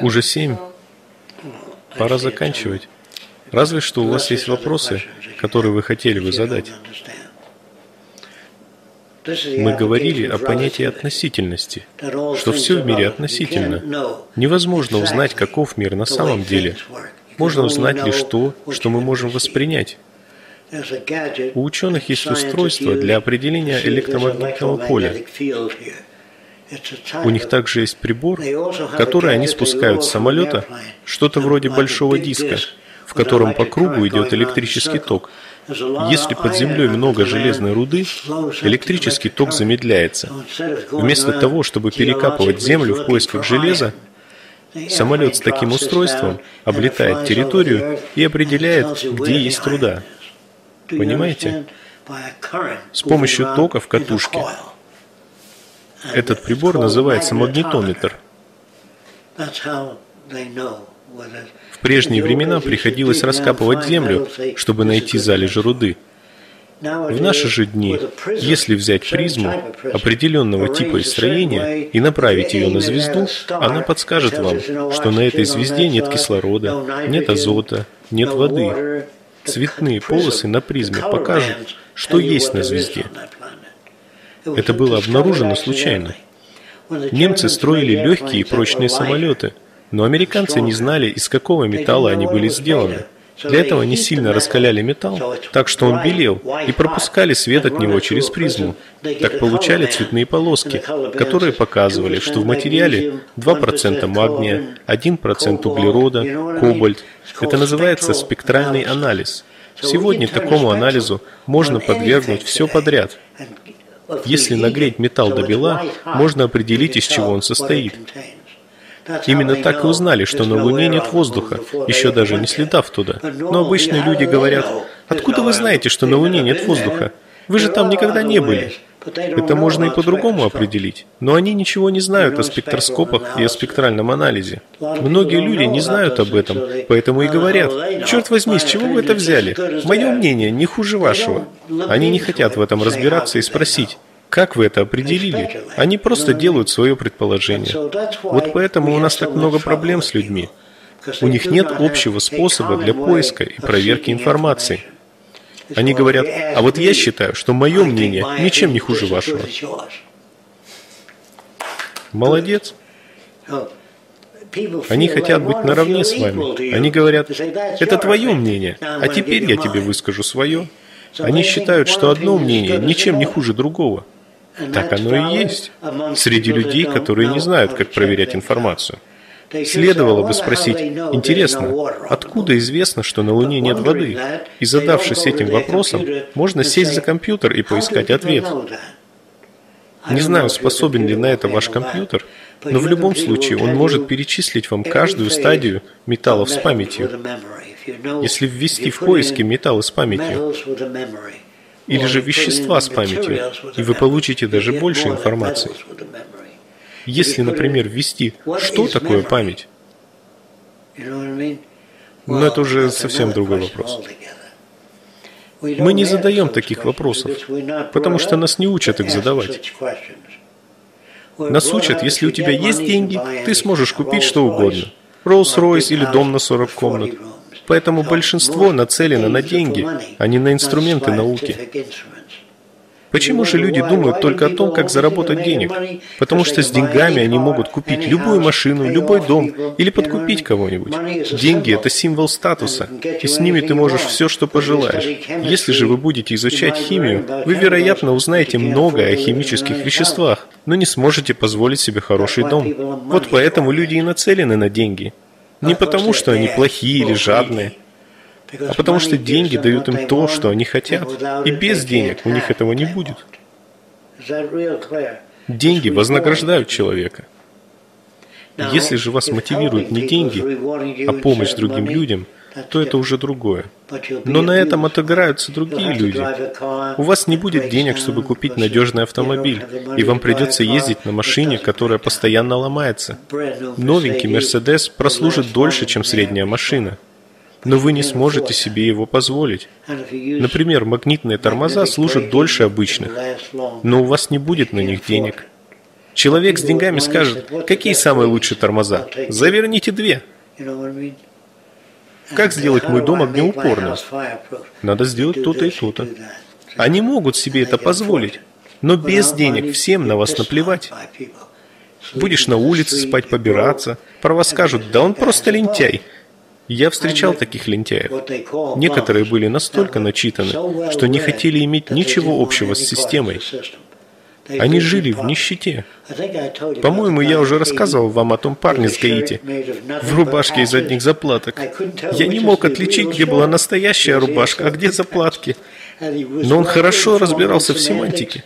Уже семь. Пора заканчивать. Разве что у вас есть вопросы, которые вы хотели бы задать. Мы говорили о понятии относительности, что все в мире относительно. Невозможно узнать, каков мир на самом деле. Можно узнать лишь то, что мы можем воспринять. У ученых есть устройство для определения электромагнитного поля. У них также есть прибор, который они спускают с самолета, что-то вроде большого диска, в котором по кругу идет электрический ток. Если под землей много железной руды, электрический ток замедляется. Вместо того, чтобы перекапывать землю в поисках железа, самолет с таким устройством облетает территорию и определяет, где есть руда. Понимаете? С помощью тока в катушке. Этот прибор называется магнитометр. В прежние времена приходилось раскапывать землю, чтобы найти залежи руды. В наши же дни, если взять призму определенного типа и строения и направить ее на звезду, она подскажет вам, что на этой звезде нет кислорода, нет азота, нет воды. Цветные полосы на призме покажут, что есть на звезде. Это было обнаружено случайно. Немцы строили легкие и прочные самолеты – но американцы не знали, из какого металла они были сделаны. Для этого они сильно раскаляли металл, так что он белел, и пропускали свет от него через призму. Так получали цветные полоски, которые показывали, что в материале 2% магния, 1% углерода, кобальт. Это называется спектральный анализ. Сегодня такому анализу можно подвергнуть все подряд. Если нагреть металл до бела, можно определить, из чего он состоит. Именно так и узнали, что на Луне нет воздуха, еще даже не следав туда. Но обычные люди говорят, откуда вы знаете, что на Луне нет воздуха? Вы же там никогда не были. Это можно и по-другому определить. Но они ничего не знают о спектроскопах и о спектральном анализе. Многие люди не знают об этом, поэтому и говорят, черт возьми, с чего вы это взяли? Мое мнение не хуже вашего. Они не хотят в этом разбираться и спросить, как вы это определили? Они просто делают свое предположение. Вот поэтому у нас так много проблем с людьми. У них нет общего способа для поиска и проверки информации. Они говорят, а вот я считаю, что мое мнение ничем не хуже вашего. Молодец. Они хотят быть наравне с вами. Они говорят, это твое мнение, а теперь я тебе выскажу свое. Они считают, что одно мнение ничем не хуже другого. Так оно и есть среди людей, которые не знают, как проверять информацию. Следовало бы спросить, интересно, откуда известно, что на Луне нет воды? И задавшись этим вопросом, можно сесть за компьютер и поискать ответ. Не знаю, способен ли на это ваш компьютер, но в любом случае он может перечислить вам каждую стадию металлов с памятью. Если ввести в поиске металлы с памятью, или же вещества с памятью, и вы получите даже больше информации. Если, например, ввести, что такое память, но это уже совсем другой вопрос. Мы не задаем таких вопросов, потому что нас не учат их задавать. Нас учат, если у тебя есть деньги, ты сможешь купить что угодно. Rolls-Royce или дом на 40 комнат. Поэтому большинство нацелено на деньги, а не на инструменты науки. Почему же люди думают только о том, как заработать денег? Потому что с деньгами они могут купить любую машину, любой дом или подкупить кого-нибудь. Деньги – это символ статуса, и с ними ты можешь все, что пожелаешь. Если же вы будете изучать химию, вы, вероятно, узнаете многое о химических веществах, но не сможете позволить себе хороший дом. Вот поэтому люди и нацелены на деньги – не потому, что они плохие или жадные, а потому что деньги дают им то, что они хотят. И без денег у них этого не будет. Деньги вознаграждают человека. Если же вас мотивируют не деньги, а помощь другим людям – то это уже другое. Но на этом отыграются другие люди. У вас не будет денег, чтобы купить надежный автомобиль, и вам придется ездить на машине, которая постоянно ломается. Новенький Мерседес прослужит дольше, чем средняя машина. Но вы не сможете себе его позволить. Например, магнитные тормоза служат дольше обычных, но у вас не будет на них денег. Человек с деньгами скажет, какие самые лучшие тормоза? Заверните две. Как сделать мой дом огнеупорным? Надо сделать то-то и то-то. Они могут себе это позволить, но без денег всем на вас наплевать. Будешь на улице спать, побираться, про вас скажут, да он просто лентяй. Я встречал таких лентяев. Некоторые были настолько начитаны, что не хотели иметь ничего общего с системой. Они жили в нищете. По-моему, я уже рассказывал вам о том парне с Гаити, в рубашке из одних заплаток. Я не мог отличить, где была настоящая рубашка, а где заплатки. Но он хорошо разбирался в семантике.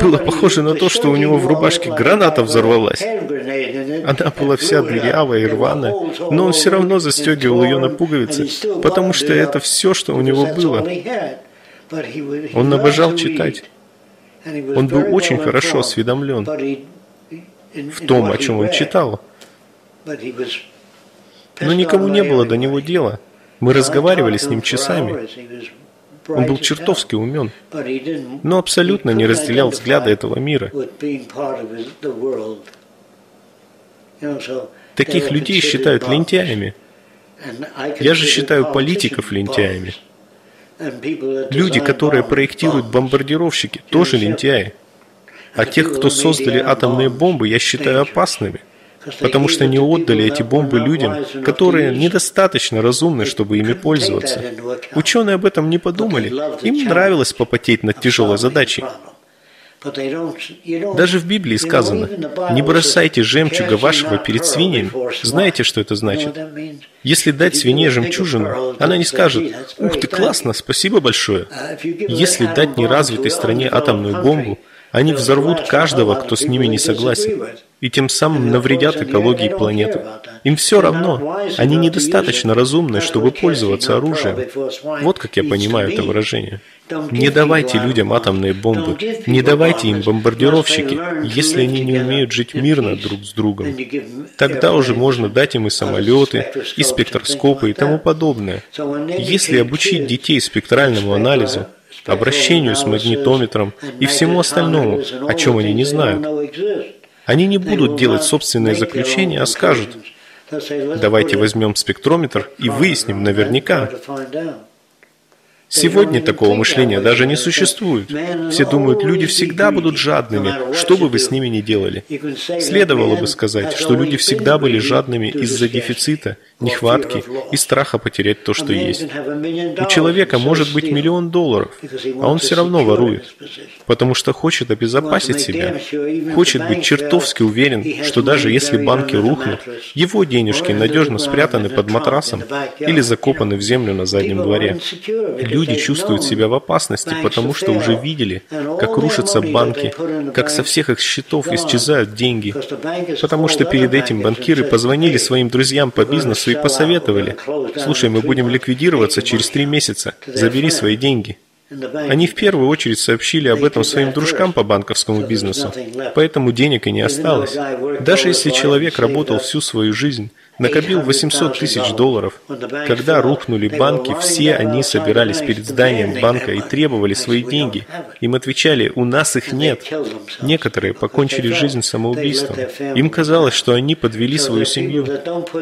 Было похоже на то, что у него в рубашке граната взорвалась. Она была вся дырявая и рваная, но он все равно застегивал ее на пуговицы, потому что это все, что у него было. Он обожал читать. Он был очень хорошо осведомлен в том, о чем он читал. Но никому не было до него дела. Мы разговаривали с ним часами. Он был чертовски умен, но абсолютно не разделял взгляды этого мира. Таких людей считают лентяями. Я же считаю политиков лентяями. Люди, которые проектируют бомбардировщики, тоже лентяи. А тех, кто создали атомные бомбы, я считаю опасными, потому что не отдали эти бомбы людям, которые недостаточно разумны, чтобы ими пользоваться. Ученые об этом не подумали. Им нравилось попотеть над тяжелой задачей. Даже в Библии сказано, не бросайте жемчуга вашего перед свиньями. Знаете, что это значит? Если дать свинье жемчужину, она не скажет, ух ты, классно, спасибо большое. Если дать неразвитой стране атомную бомбу, они взорвут каждого, кто с ними не согласен, и тем самым навредят экологии планеты. Им все равно. Они недостаточно разумны, чтобы пользоваться оружием. Вот как я понимаю это выражение. Не давайте людям атомные бомбы, не давайте им бомбардировщики, если они не умеют жить мирно друг с другом. Тогда уже можно дать им и самолеты, и спектроскопы и тому подобное. Если обучить детей спектральному анализу, обращению с магнитометром и всему остальному, о чем они не знают. Они не будут делать собственные заключения, а скажут, давайте возьмем спектрометр и выясним наверняка. Сегодня такого мышления даже не существует. Все думают, люди всегда будут жадными, что бы вы с ними ни делали. Следовало бы сказать, что люди всегда были жадными из-за дефицита, нехватки и страха потерять то, что есть. У человека может быть миллион долларов, а он все равно ворует, потому что хочет обезопасить себя, хочет быть чертовски уверен, что даже если банки рухнут, его денежки надежно спрятаны под матрасом или закопаны в землю на заднем дворе. Люди чувствуют себя в опасности, потому что уже видели, как рушатся банки, как со всех их счетов исчезают деньги, потому что перед этим банкиры позвонили своим друзьям по бизнесу и посоветовали, слушай, мы будем ликвидироваться через три месяца, забери свои деньги. Они в первую очередь сообщили об этом своим дружкам по банковскому бизнесу, поэтому денег и не осталось. Даже если человек работал всю свою жизнь, накопил 800 тысяч долларов, когда рухнули банки, все они собирались перед зданием банка и требовали свои деньги. Им отвечали, у нас их нет. Некоторые покончили жизнь самоубийством. Им казалось, что они подвели свою семью.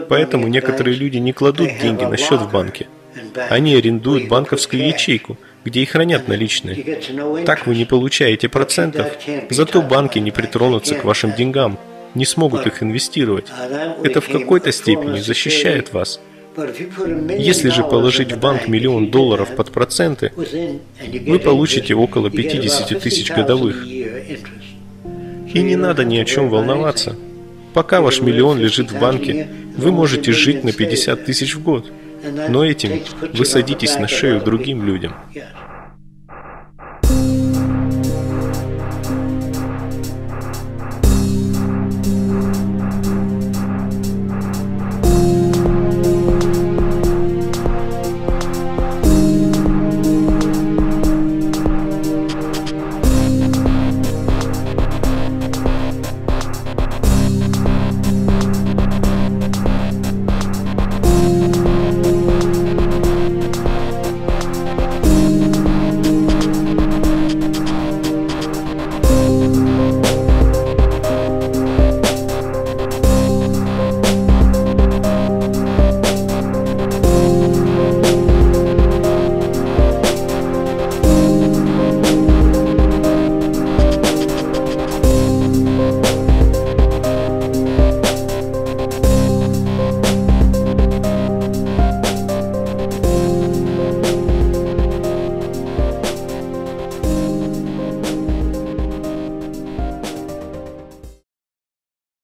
Поэтому некоторые люди не кладут деньги на счет в банке. Они арендуют банковскую ячейку – где и хранят наличные. Так вы не получаете процентов, зато банки не притронутся к вашим деньгам, не смогут их инвестировать. Это в какой-то степени защищает вас. Если же положить в банк миллион долларов под проценты, вы получите около 50 тысяч годовых. И не надо ни о чем волноваться. Пока ваш миллион лежит в банке, вы можете жить на 50 тысяч в год. Но этим вы садитесь на шею другим людям.